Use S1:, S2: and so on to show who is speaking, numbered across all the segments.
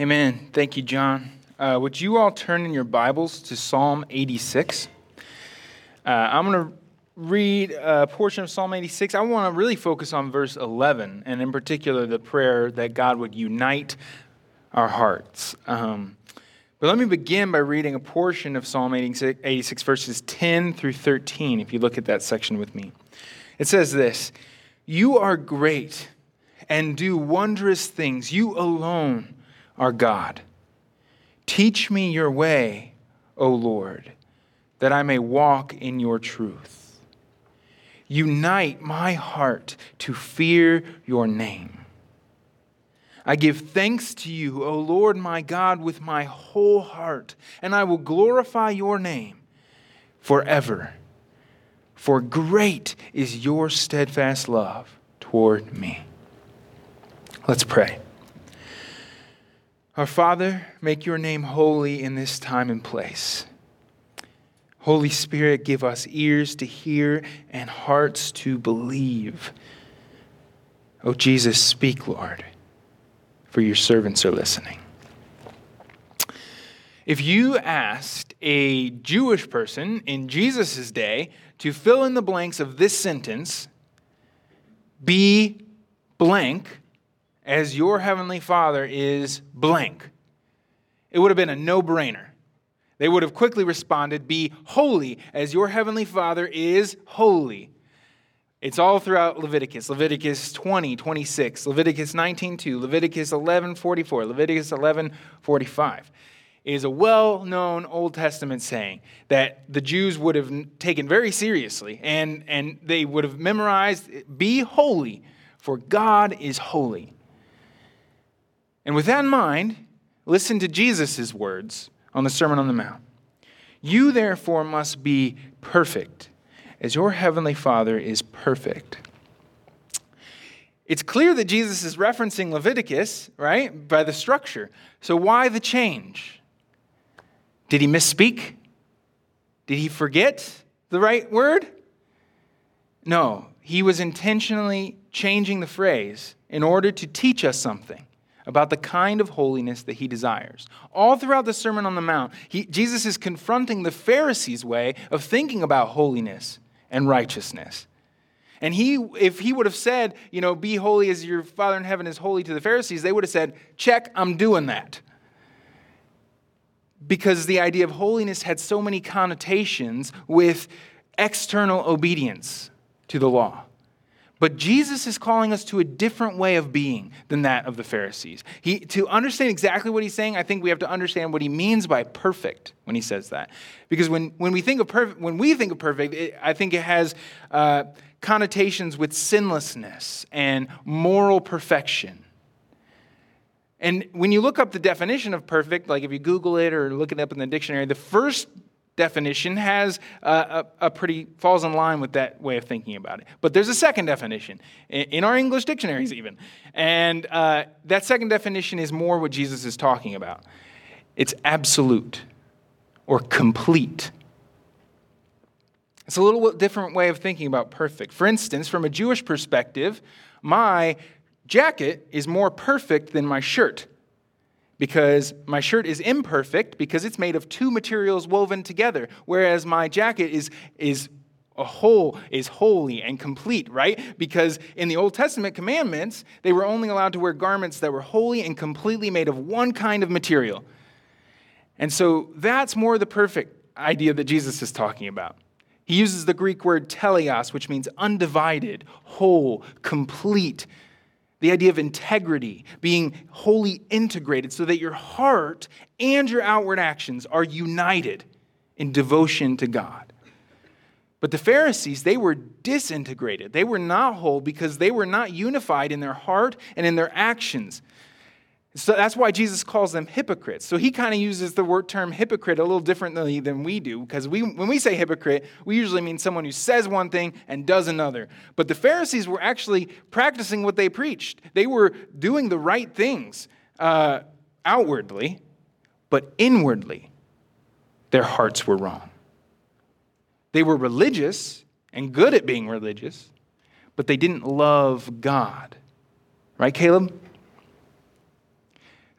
S1: Amen. Thank you, John. Uh, would you all turn in your Bibles to Psalm 86? Uh, I'm going to read a portion of Psalm 86. I want to really focus on verse 11, and in particular, the prayer that God would unite our hearts. Um, but let me begin by reading a portion of Psalm 86, 86, verses 10 through 13, if you look at that section with me. It says this You are great and do wondrous things. You alone are God. Teach me your way, O Lord, that I may walk in your truth. Unite my heart to fear your name. I give thanks to you, O Lord my God, with my whole heart, and I will glorify your name forever. For great is your steadfast love toward me. Let's pray. Our Father, make your name holy in this time and place. Holy Spirit, give us ears to hear and hearts to believe. Oh, Jesus, speak, Lord for your servants are listening. If you asked a Jewish person in Jesus' day to fill in the blanks of this sentence, be blank as your heavenly Father is blank, it would have been a no brainer. They would have quickly responded, Be holy as your heavenly Father is holy. It's all throughout Leviticus. Leviticus 20, 26, Leviticus 19, 2, Leviticus 11, 44, Leviticus 11, 45. It is a well known Old Testament saying that the Jews would have taken very seriously and, and they would have memorized Be holy, for God is holy. And with that in mind, listen to Jesus' words on the Sermon on the Mount. You therefore must be perfect as your heavenly Father is perfect. It's clear that Jesus is referencing Leviticus, right, by the structure. So why the change? Did he misspeak? Did he forget the right word? No, he was intentionally changing the phrase in order to teach us something about the kind of holiness that he desires. All throughout the Sermon on the Mount, he, Jesus is confronting the Pharisees' way of thinking about holiness and righteousness. And he, if he would have said, you know, be holy as your Father in heaven is holy to the Pharisees, they would have said, check, I'm doing that. Because the idea of holiness had so many connotations with external obedience to the law. But Jesus is calling us to a different way of being than that of the Pharisees. He, to understand exactly what he's saying, I think we have to understand what he means by perfect when he says that. Because when, when we think of perfect, when we think of perfect, it, I think it has uh, connotations with sinlessness and moral perfection. And when you look up the definition of perfect, like if you Google it or look it up in the dictionary, the first definition has a, a, a, pretty falls in line with that way of thinking about it. But there's a second definition in our English dictionaries, even, and uh, that second definition is more what Jesus is talking about. It's absolute or complete. It's a little different way of thinking about perfect. For instance, from a Jewish perspective, my jacket is more perfect than my shirt because my shirt is imperfect because it's made of two materials woven together, whereas my jacket is, is a whole is holy and complete, right? Because in the Old Testament commandments, they were only allowed to wear garments that were wholly and completely made of one kind of material. And so that's more the perfect idea that Jesus is talking about. He uses the Greek word teleios, which means undivided, whole, complete, the idea of integrity, being wholly integrated so that your heart and your outward actions are united in devotion to God. But the Pharisees, they were disintegrated. They were not whole because they were not unified in their heart and in their actions. So that's why Jesus calls them hypocrites. So he kind of uses the word term hypocrite a little differently than we do, because we, when we say hypocrite, we usually mean someone who says one thing and does another. But the Pharisees were actually practicing what they preached. They were doing the right things uh, outwardly, but inwardly, their hearts were wrong. They were religious and good at being religious, but they didn't love God. Right, Caleb?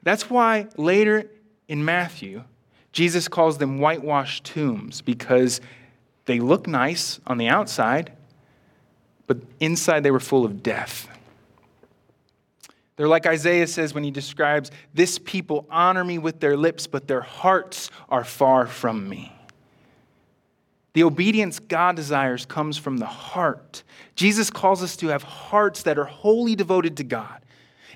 S1: That's why later in Matthew, Jesus calls them whitewashed tombs because they look nice on the outside, but inside they were full of death. They're like Isaiah says when he describes, This people honor me with their lips, but their hearts are far from me. The obedience God desires comes from the heart. Jesus calls us to have hearts that are wholly devoted to God.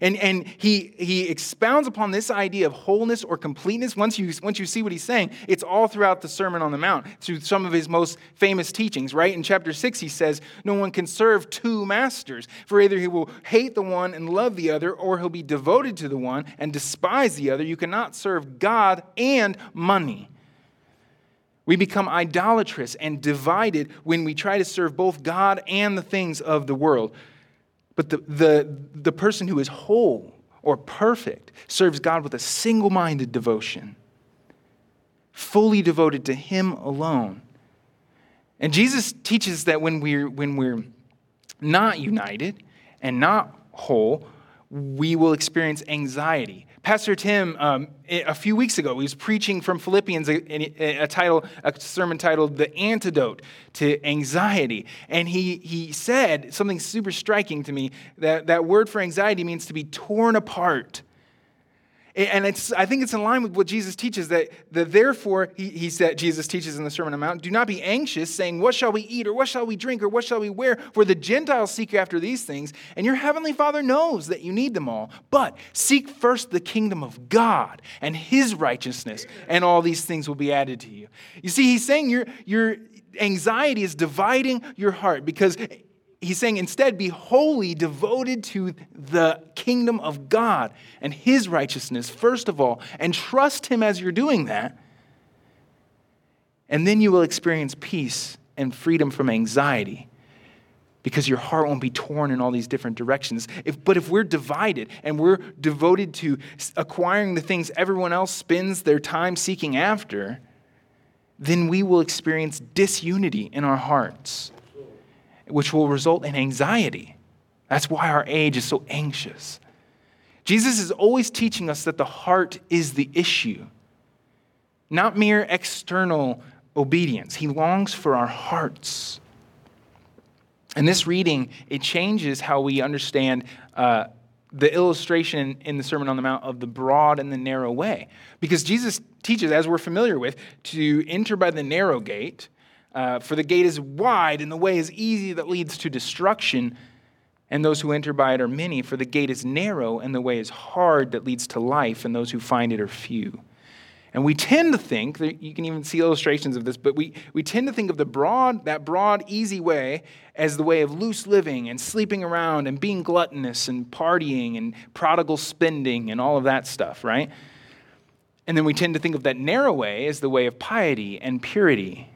S1: And, and he, he expounds upon this idea of wholeness or completeness. Once you, once you see what he's saying, it's all throughout the Sermon on the Mount, through some of his most famous teachings, right? In chapter 6, he says, No one can serve two masters, for either he will hate the one and love the other, or he'll be devoted to the one and despise the other. You cannot serve God and money. We become idolatrous and divided when we try to serve both God and the things of the world. But the, the, the person who is whole or perfect serves God with a single minded devotion, fully devoted to Him alone. And Jesus teaches that when we're, when we're not united and not whole, we will experience anxiety. Pastor Tim, um, a few weeks ago, he was preaching from Philippians, a, a, title, a sermon titled "The Antidote to Anxiety," and he he said something super striking to me. That that word for anxiety means to be torn apart and it's, I think it's in line with what Jesus teaches that, that therefore, he, he said, Jesus teaches in the Sermon on the Mount, do not be anxious, saying, What shall we eat, or what shall we drink, or what shall we wear? For the Gentiles seek after these things, and your heavenly Father knows that you need them all. But seek first the kingdom of God and his righteousness, and all these things will be added to you. You see, he's saying your, your anxiety is dividing your heart because he's saying instead be wholly devoted to the kingdom of God and his righteousness, first of all, and trust him as you're doing that. And then you will experience peace and freedom from anxiety because your heart won't be torn in all these different directions. If, but if we're divided and we're devoted to acquiring the things everyone else spends their time seeking after, then we will experience disunity in our hearts which will result in anxiety. That's why our age is so anxious. Jesus is always teaching us that the heart is the issue, not mere external obedience. He longs for our hearts. In this reading, it changes how we understand uh, the illustration in the Sermon on the Mount of the broad and the narrow way. Because Jesus teaches, as we're familiar with, to enter by the narrow gate uh, for the gate is wide and the way is easy that leads to destruction, and those who enter by it are many. For the gate is narrow and the way is hard that leads to life, and those who find it are few. And we tend to think, you can even see illustrations of this, but we, we tend to think of the broad, that broad, easy way as the way of loose living and sleeping around and being gluttonous and partying and prodigal spending and all of that stuff, right? And then we tend to think of that narrow way as the way of piety and purity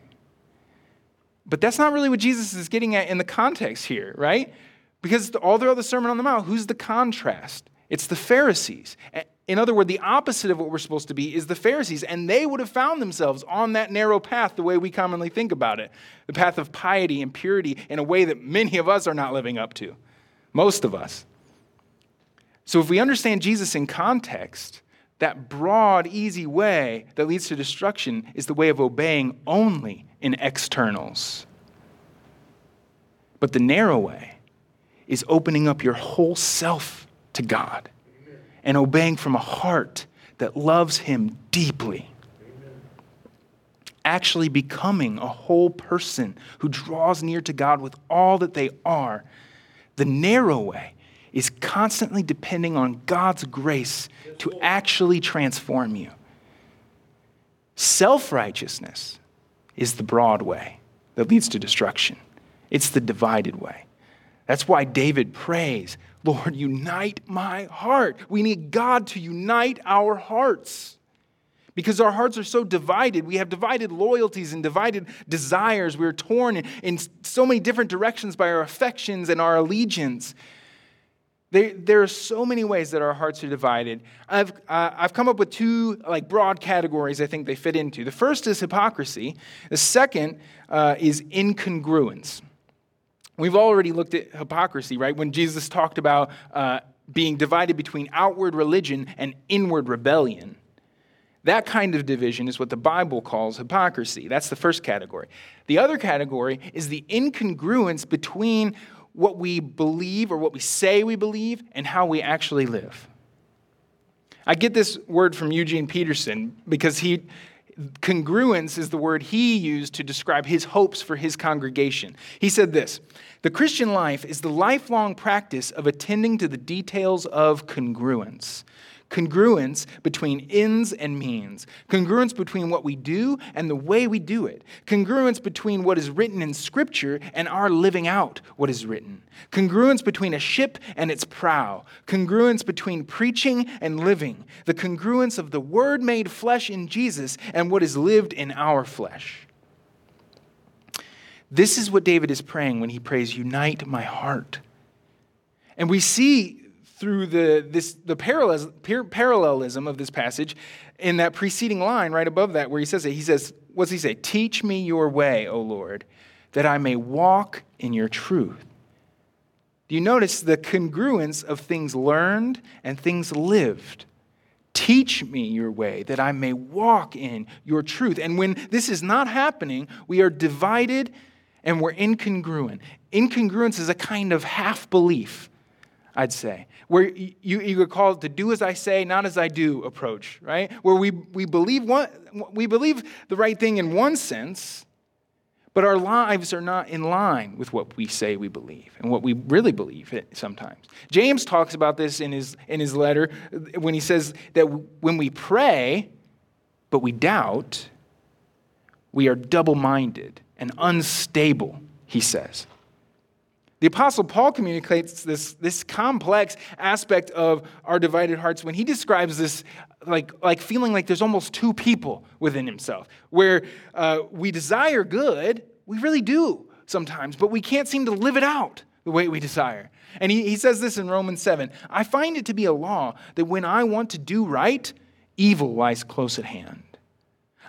S1: but that's not really what Jesus is getting at in the context here, right? Because all throughout the Sermon on the Mount, who's the contrast? It's the Pharisees. In other words, the opposite of what we're supposed to be is the Pharisees, and they would have found themselves on that narrow path the way we commonly think about it the path of piety and purity in a way that many of us are not living up to, most of us. So if we understand Jesus in context, that broad, easy way that leads to destruction is the way of obeying only in externals. But the narrow way is opening up your whole self to God and obeying from a heart that loves Him deeply. Actually becoming a whole person who draws near to God with all that they are. The narrow way is constantly depending on God's grace to actually transform you. Self righteousness is the broad way that leads to destruction, it's the divided way. That's why David prays, Lord, unite my heart. We need God to unite our hearts. Because our hearts are so divided. We have divided loyalties and divided desires. We're torn in so many different directions by our affections and our allegiance. There, are so many ways that our hearts are divided. I've, uh, I've come up with two like broad categories I think they fit into. The first is hypocrisy. The second uh, is incongruence. We've already looked at hypocrisy, right? When Jesus talked about uh, being divided between outward religion and inward rebellion. That kind of division is what the Bible calls hypocrisy. That's the first category. The other category is the incongruence between what we believe or what we say we believe and how we actually live. I get this word from Eugene Peterson because he congruence is the word he used to describe his hopes for his congregation. He said this The Christian life is the lifelong practice of attending to the details of congruence congruence between ends and means, congruence between what we do and the way we do it, congruence between what is written in Scripture and our living out what is written, congruence between a ship and its prow, congruence between preaching and living, the congruence of the Word made flesh in Jesus and what is lived in our flesh. This is what David is praying when he prays, Unite my heart. And we see through the, this, the parallelism of this passage in that preceding line right above that where he says it. He says, What's he say? Teach me your way, O Lord, that I may walk in your truth. Do you notice the congruence of things learned and things lived? Teach me your way that I may walk in your truth. And when this is not happening, we are divided and we're incongruent. Incongruence is a kind of half belief I'd say. Where you, you could call it the do as I say, not as I do approach, right? Where we, we, believe one, we believe the right thing in one sense, but our lives are not in line with what we say we believe and what we really believe sometimes. James talks about this in his, in his letter when he says that when we pray, but we doubt, we are double minded and unstable, he says. The Apostle Paul communicates this, this complex aspect of our divided hearts when he describes this like, like feeling like there's almost two people within himself, where uh, we desire good, we really do sometimes, but we can't seem to live it out the way we desire. And he, he says this in Romans 7 I find it to be a law that when I want to do right, evil lies close at hand.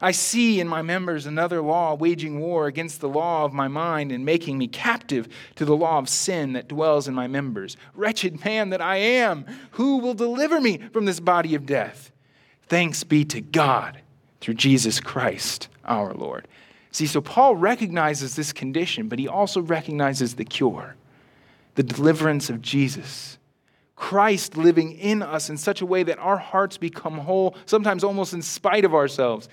S1: I see in my members another law waging war against the law of my mind and making me captive to the law of sin that dwells in my members. Wretched man that I am, who will deliver me from this body of death? Thanks be to God through Jesus Christ our Lord. See, so Paul recognizes this condition, but he also recognizes the cure, the deliverance of Jesus. Christ living in us in such a way that our hearts become whole, sometimes almost in spite of ourselves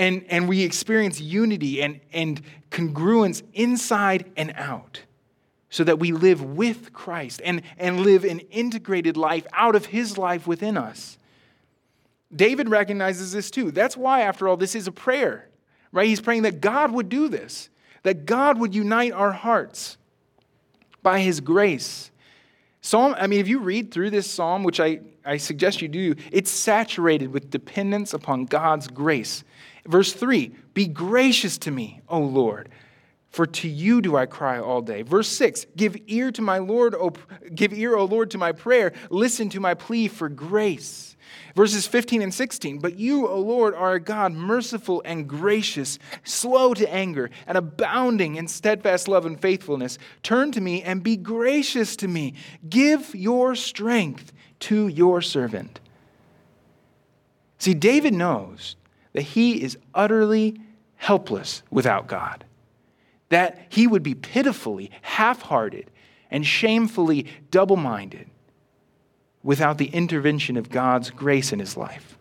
S1: and, and we experience unity and, and congruence inside and out so that we live with Christ and, and live an integrated life out of his life within us. David recognizes this too. That's why, after all, this is a prayer, right? He's praying that God would do this, that God would unite our hearts by his grace. Psalm, I mean, if you read through this psalm, which I, I suggest you do, it's saturated with dependence upon God's grace. Verse 3 Be gracious to me, O Lord, for to you do I cry all day. Verse 6 Give ear to my Lord, o, give ear, O Lord, to my prayer. Listen to my plea for grace. Verses 15 and 16 But you, O Lord, are a God merciful and gracious, slow to anger, and abounding in steadfast love and faithfulness. Turn to me and be gracious to me. Give your strength to your servant. See, David knows that he is utterly helpless without God, that he would be pitifully half hearted and shamefully double minded without the intervention of God's grace in his life.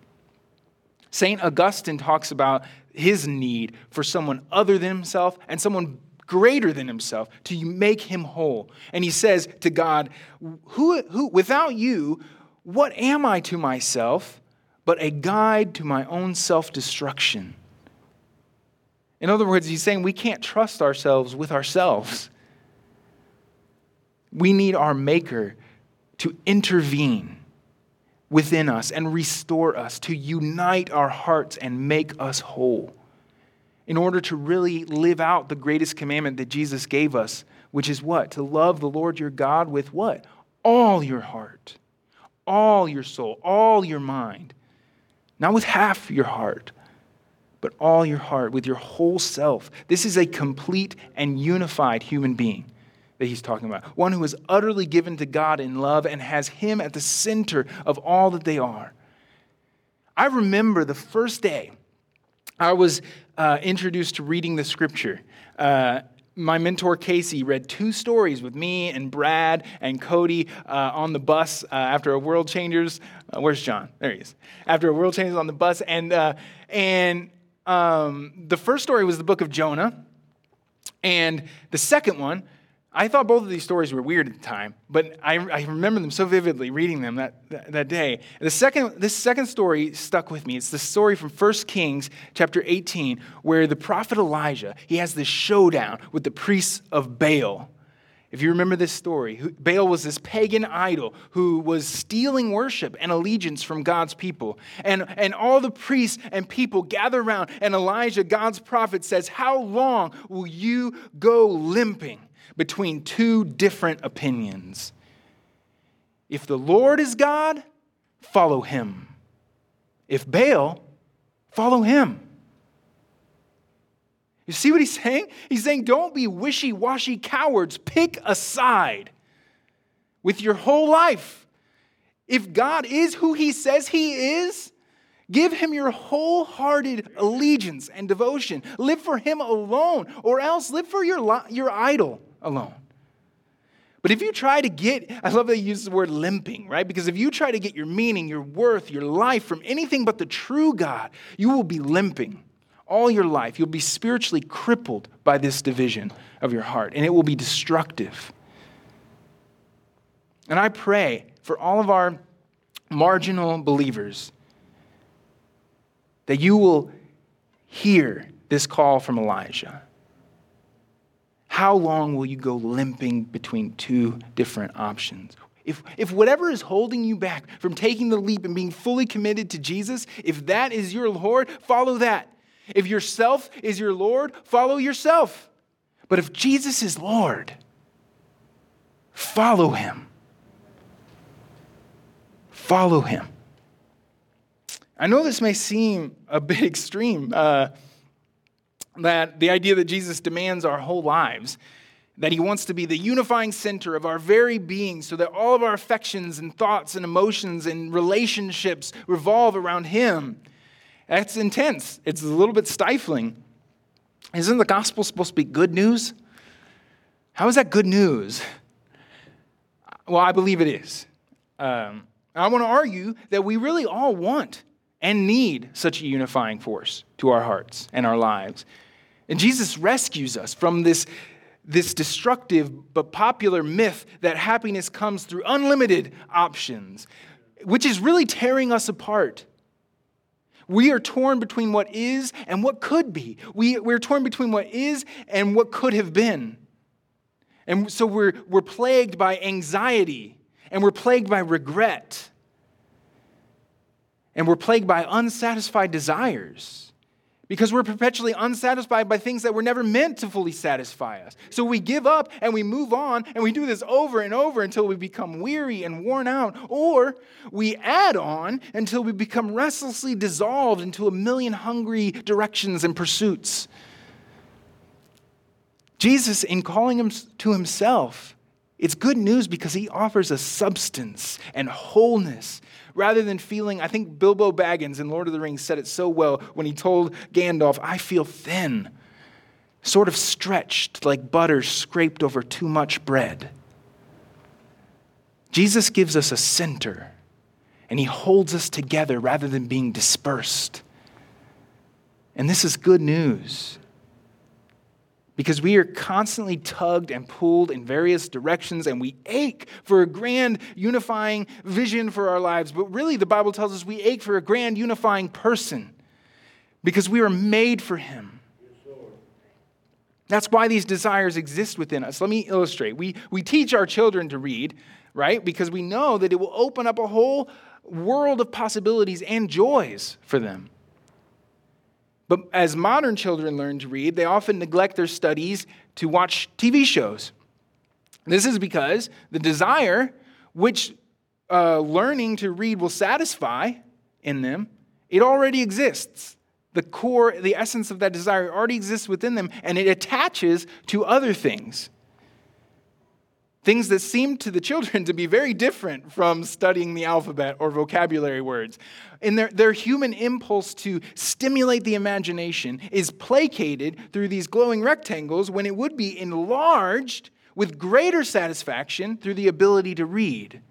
S1: St. Augustine talks about his need for someone other than himself and someone greater than himself to make him whole. And he says to God, who, who, Without you, what am I to myself? But a guide to my own self destruction. In other words, he's saying we can't trust ourselves with ourselves. We need our Maker to intervene within us and restore us, to unite our hearts and make us whole. In order to really live out the greatest commandment that Jesus gave us, which is what? To love the Lord your God with what? All your heart, all your soul, all your mind, not with half your heart, but all your heart, with your whole self. This is a complete and unified human being. that he's talking about. One who is utterly given to God in love and has him at the center of all that they are. I remember the first day I was uh, introduced to reading the scripture. Uh, my mentor Casey read two stories with me and Brad and Cody uh, on the bus uh, after a World Changers. Uh, where's John? There he is. After a World Changers on the bus, and uh, and um, the first story was the book of Jonah, and the second one I thought both of these stories were weird at the time, but I, I remember them so vividly reading them that, that, that, day. The second, this second story stuck with me. It's the story from 1 Kings chapter 18, where the prophet Elijah, he has this showdown with the priests of Baal. If you remember this story, Baal was this pagan idol who was stealing worship and allegiance from God's people. And, and all the priests and people gather around, and Elijah, God's prophet, says, How long will you go limping? Between two different opinions. If the Lord is God, follow him. If Baal, follow him. You see what he's saying? He's saying, don't be wishy washy cowards. Pick a side with your whole life. If God is who he says he is, give him your wholehearted allegiance and devotion. Live for him alone, or else live for your, your idol alone. But if you try to get, I love that you use the word limping, right? Because if you try to get your meaning, your worth, your life from anything but the true God, you will be limping all your life. You'll be spiritually crippled by this division of your heart, and it will be destructive. And I pray for all of our marginal believers that you will hear this call from Elijah how long will you go limping between two different options? If, if whatever is holding you back from taking the leap and being fully committed to Jesus, if that is your Lord, follow that. If yourself is your Lord, follow yourself. But if Jesus is Lord, follow him. Follow him. I know this may seem a bit extreme. Uh, that the idea that Jesus demands our whole lives, that he wants to be the unifying center of our very being so that all of our affections and thoughts and emotions and relationships revolve around him. That's intense. It's a little bit stifling. Isn't the gospel supposed to be good news? How is that good news? Well, I believe it is. Um, I want to argue that we really all want and need such a unifying force to our hearts and our lives. And Jesus rescues us from this, this destructive but popular myth that happiness comes through unlimited options, which is really tearing us apart. We are torn between what is and what could be. We, we're torn between what is and what could have been. And so we're, we're plagued by anxiety and we're plagued by regret and we're plagued by unsatisfied desires because we're perpetually unsatisfied by things that were never meant to fully satisfy us. So we give up and we move on and we do this over and over until we become weary and worn out, or we add on until we become restlessly dissolved into a million hungry directions and pursuits. Jesus, in calling him to himself, it's good news because he offers a substance and wholeness rather than feeling, I think Bilbo Baggins in Lord of the Rings said it so well when he told Gandalf, I feel thin, sort of stretched like butter scraped over too much bread. Jesus gives us a center, and he holds us together rather than being dispersed. And this is good news because we are constantly tugged and pulled in various directions and we ache for a grand unifying vision for our lives. But really, the Bible tells us we ache for a grand unifying person because we are made for Him. That's why these desires exist within us. Let me illustrate. We, we teach our children to read, right? Because we know that it will open up a whole world of possibilities and joys for them. But as modern children learn to read, they often neglect their studies to watch TV shows. This is because the desire, which uh, learning to read will satisfy in them, it already exists. The core, the essence of that desire already exists within them, and it attaches to other things. Things that seem to the children to be very different from studying the alphabet or vocabulary words. And their, their human impulse to stimulate the imagination is placated through these glowing rectangles when it would be enlarged with greater satisfaction through the ability to read.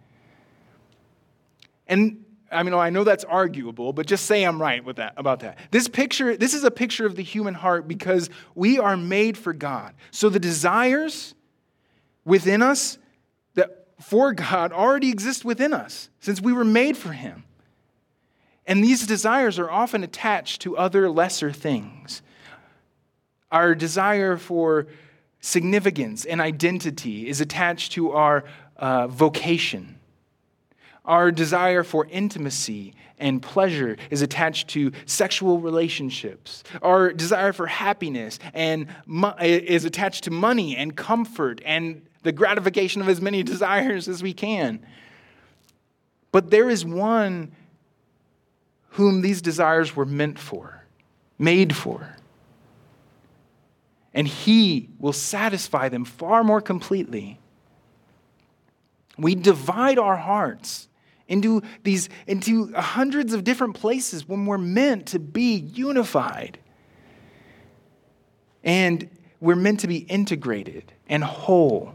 S1: And I mean, oh, I know that's arguable, but just say I'm right with that about that. This picture, this is a picture of the human heart because we are made for God. So the desires within us that for God already exist within us since we were made for him. And these desires are often attached to other lesser things. Our desire for significance and identity is attached to our uh, vocation our desire for intimacy and pleasure is attached to sexual relationships. Our desire for happiness and mo- is attached to money and comfort and the gratification of as many desires as we can. But there is one whom these desires were meant for, made for. And he will satisfy them far more completely. We divide our hearts into these into hundreds of different places when we're meant to be unified. And we're meant to be integrated and whole.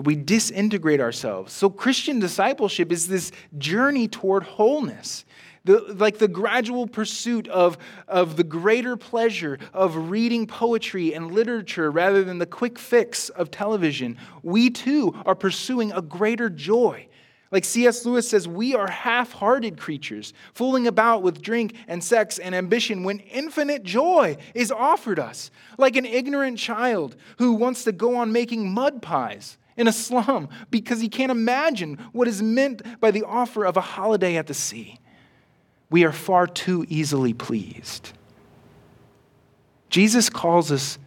S1: We disintegrate ourselves. So Christian discipleship is this journey toward wholeness. The, like the gradual pursuit of, of the greater pleasure of reading poetry and literature rather than the quick fix of television, we too are pursuing a greater joy like C.S. Lewis says, we are half hearted creatures, fooling about with drink and sex and ambition when infinite joy is offered us. Like an ignorant child who wants to go on making mud pies in a slum because he can't imagine what is meant by the offer of a holiday at the sea. We are far too easily pleased. Jesus calls us,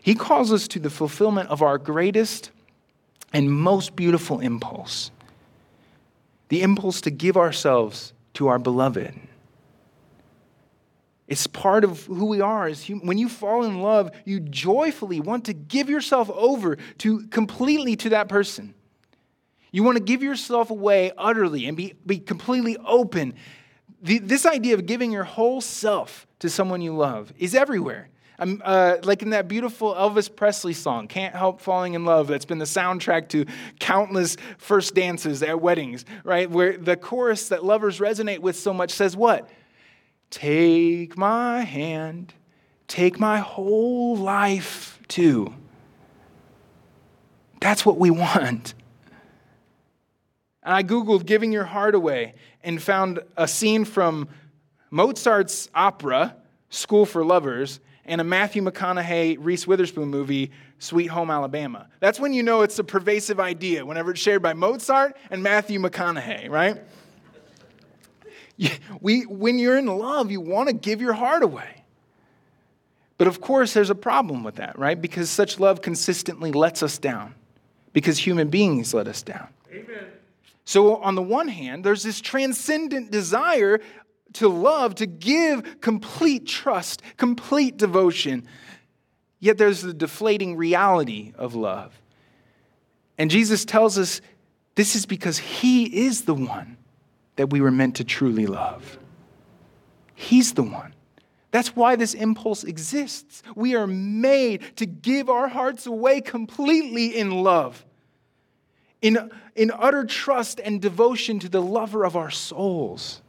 S1: he calls us to the fulfillment of our greatest and most beautiful impulse the impulse to give ourselves to our beloved. It's part of who we are. When you fall in love, you joyfully want to give yourself over to completely to that person. You want to give yourself away utterly and be, be completely open. The, this idea of giving your whole self to someone you love is everywhere. I'm, uh, like in that beautiful Elvis Presley song, Can't Help Falling in Love, that's been the soundtrack to countless first dances at weddings, right? Where the chorus that lovers resonate with so much says what? Take my hand, take my whole life too. That's what we want. And I Googled giving your heart away and found a scene from Mozart's opera, School for Lovers, and a Matthew McConaughey, Reese Witherspoon movie, Sweet Home Alabama. That's when you know it's a pervasive idea, whenever it's shared by Mozart and Matthew McConaughey, right? We, when you're in love, you want to give your heart away. But of course, there's a problem with that, right? Because such love consistently lets us down, because human beings let us down. Amen. So, on the one hand, there's this transcendent desire to love, to give complete trust, complete devotion. Yet there's the deflating reality of love. And Jesus tells us this is because He is the one that we were meant to truly love. He's the one. That's why this impulse exists. We are made to give our hearts away completely in love, in, in utter trust and devotion to the lover of our souls.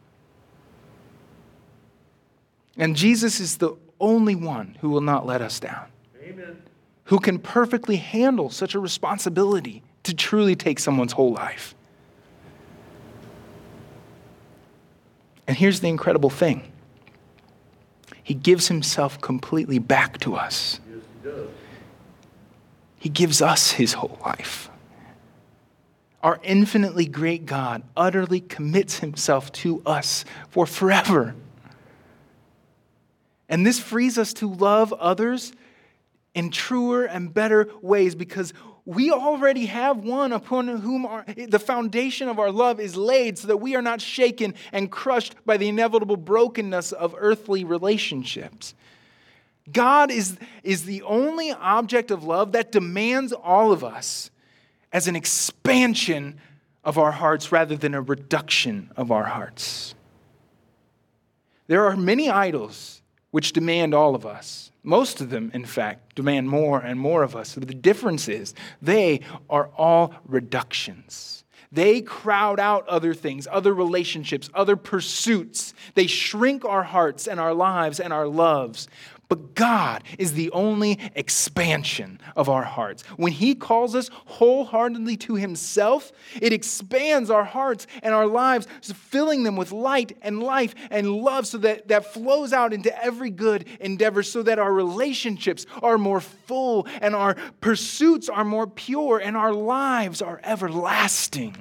S1: And Jesus is the only one who will not let us down, Amen. who can perfectly handle such a responsibility to truly take someone's whole life. And here's the incredible thing He gives Himself completely back to us. Yes, he, does. he gives us His whole life. Our infinitely great God utterly commits Himself to us for forever. And this frees us to love others in truer and better ways because we already have one upon whom our, the foundation of our love is laid so that we are not shaken and crushed by the inevitable brokenness of earthly relationships. God is, is the only object of love that demands all of us as an expansion of our hearts rather than a reduction of our hearts. There are many idols which demand all of us. Most of them, in fact, demand more and more of us. But the difference is they are all reductions. They crowd out other things, other relationships, other pursuits. They shrink our hearts and our lives and our loves. But God is the only expansion of our hearts. When He calls us wholeheartedly to Himself, it expands our hearts and our lives, filling them with light and life and love so that that flows out into every good endeavor, so that our relationships are more full and our pursuits are more pure and our lives are everlasting.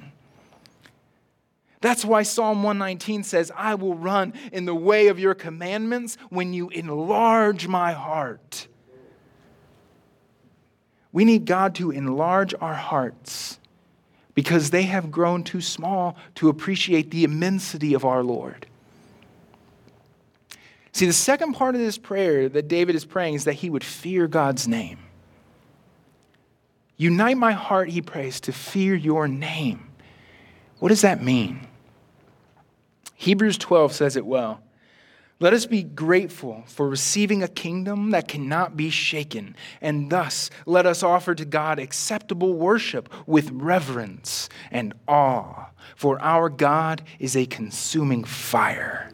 S1: That's why Psalm 119 says, I will run in the way of your commandments when you enlarge my heart. We need God to enlarge our hearts because they have grown too small to appreciate the immensity of our Lord. See, the second part of this prayer that David is praying is that he would fear God's name. Unite my heart, he prays, to fear your name. What does that mean? Hebrews 12 says it well. Let us be grateful for receiving a kingdom that cannot be shaken, and thus let us offer to God acceptable worship with reverence and awe, for our God is a consuming fire.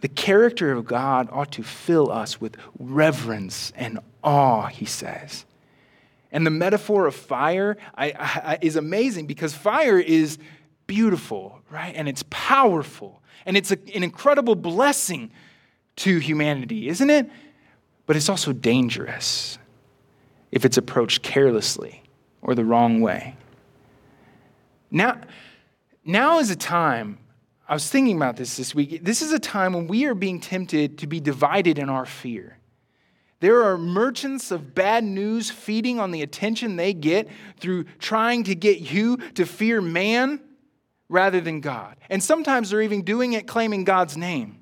S1: The character of God ought to fill us with reverence and awe, he says. And the metaphor of fire I, I, is amazing because fire is beautiful, right? And it's powerful. And it's a, an incredible blessing to humanity, isn't it? But it's also dangerous if it's approached carelessly or the wrong way. Now, now is a time, I was thinking about this this week. This is a time when we are being tempted to be divided in our fear. There are merchants of bad news feeding on the attention they get through trying to get you to fear man rather than God. And sometimes they're even doing it claiming God's name.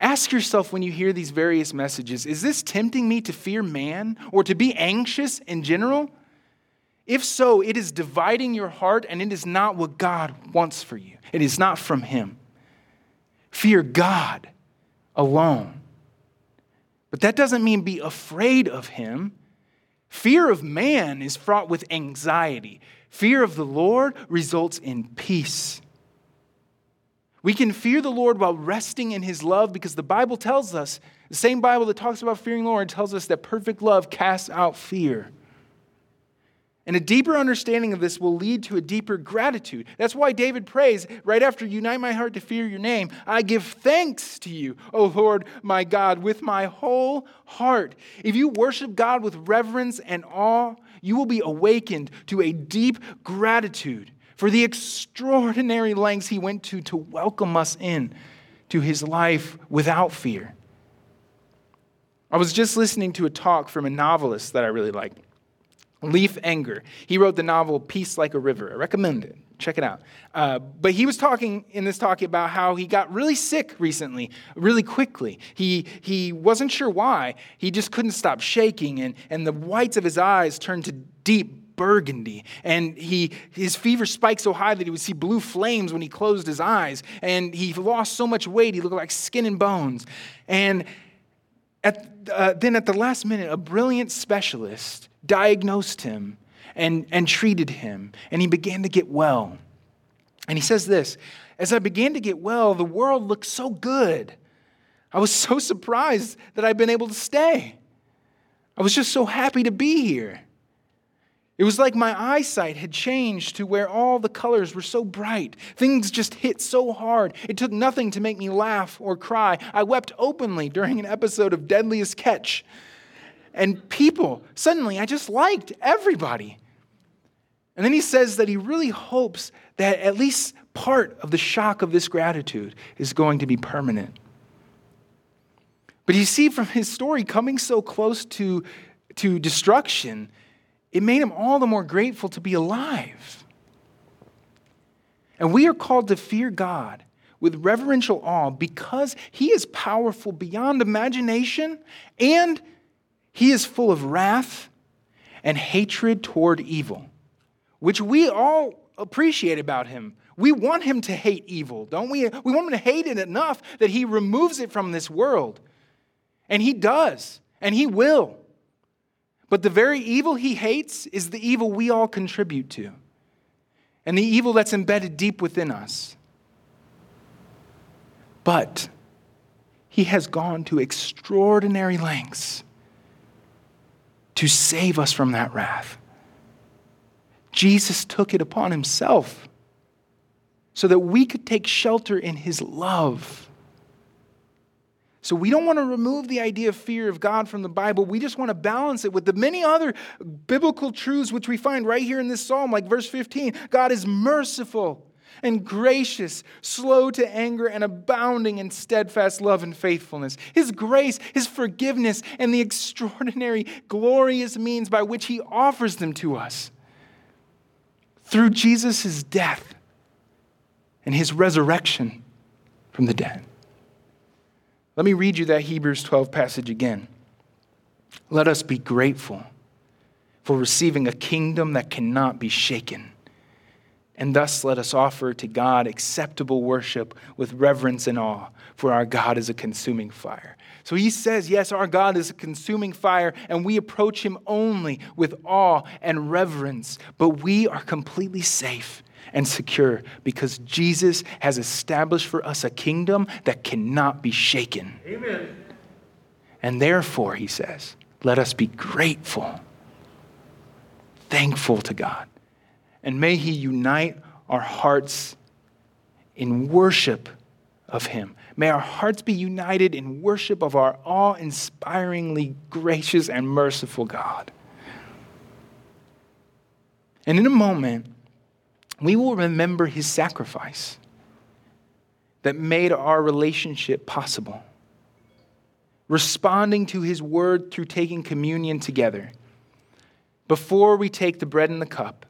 S1: Ask yourself when you hear these various messages is this tempting me to fear man or to be anxious in general? If so, it is dividing your heart and it is not what God wants for you. It is not from Him. Fear God alone. But that doesn't mean be afraid of Him. Fear of man is fraught with anxiety. Fear of the Lord results in peace. We can fear the Lord while resting in his love because the Bible tells us, the same Bible that talks about fearing the Lord tells us that perfect love casts out fear. And a deeper understanding of this will lead to a deeper gratitude. That's why David prays right after, Unite my heart to fear your name. I give thanks to you, O Lord my God, with my whole heart. If you worship God with reverence and awe, you will be awakened to a deep gratitude for the extraordinary lengths he went to to welcome us in to his life without fear. I was just listening to a talk from a novelist that I really like. Leif Enger. He wrote the novel Peace Like a River. I recommend it. Check it out. Uh, but he was talking in this talk about how he got really sick recently, really quickly. He, he wasn't sure why. He just couldn't stop shaking, and, and the whites of his eyes turned to deep burgundy. And he, his fever spiked so high that he would see blue flames when he closed his eyes. And he lost so much weight, he looked like skin and bones. And at, uh, then at the last minute, a brilliant specialist diagnosed him and, and treated him, and he began to get well. And he says this As I began to get well, the world looked so good. I was so surprised that I'd been able to stay. I was just so happy to be here. It was like my eyesight had changed to where all the colors were so bright. Things just hit so hard. It took nothing to make me laugh or cry. I wept openly during an episode of Deadliest Catch. And people, suddenly, I just liked everybody. And then he says that he really hopes that at least part of the shock of this gratitude is going to be permanent. But you see, from his story coming so close to, to destruction, it made him all the more grateful to be alive. And we are called to fear God with reverential awe because he is powerful beyond imagination and he is full of wrath and hatred toward evil, which we all appreciate about him. We want him to hate evil, don't we? We want him to hate it enough that he removes it from this world. And he does, and he will. But the very evil he hates is the evil we all contribute to, and the evil that's embedded deep within us. But he has gone to extraordinary lengths to save us from that wrath. Jesus took it upon himself so that we could take shelter in his love. So we don't want to remove the idea of fear of God from the Bible. We just want to balance it with the many other biblical truths which we find right here in this psalm, like verse 15. God is merciful and gracious, slow to anger, and abounding in steadfast love and faithfulness. His grace, His forgiveness, and the extraordinary, glorious means by which He offers them to us through Jesus' death and His resurrection from the dead. Let me read you that Hebrews 12 passage again. Let us be grateful for receiving a kingdom that cannot be shaken and thus let us offer to God acceptable worship with reverence and awe, for our God is a consuming fire. So he says, Yes, our God is a consuming fire, and we approach him only with awe and reverence, but we are completely safe and secure because Jesus has established for us a kingdom that cannot be shaken. Amen. And therefore, he says, let us be grateful, thankful to God and may He unite our hearts in worship of Him. May our hearts be united in worship of our awe inspiringly gracious and merciful God. And in a moment, we will remember His sacrifice that made our relationship possible. Responding to His word through taking communion together. Before we take the bread and the cup,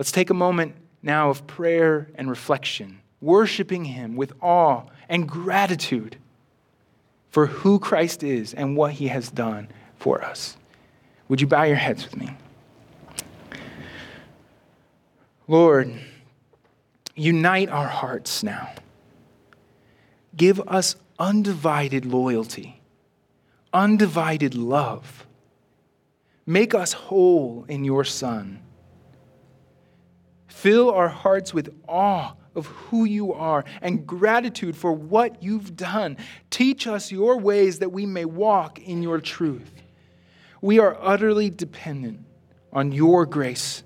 S1: Let's take a moment now of prayer and reflection, worshiping Him with awe and gratitude for who Christ is and what He has done for us. Would you bow your heads with me? Lord, unite our hearts now. Give us undivided loyalty, undivided love. Make us whole in your Son Fill our hearts with awe of who you are and gratitude for what you've done. Teach us your ways that we may walk in your truth. We are utterly dependent on your grace,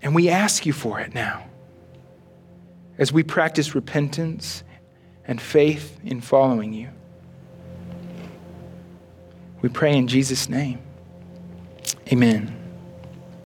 S1: and we ask you for it now. As we practice repentance and faith in following you, we pray in Jesus' name. Amen.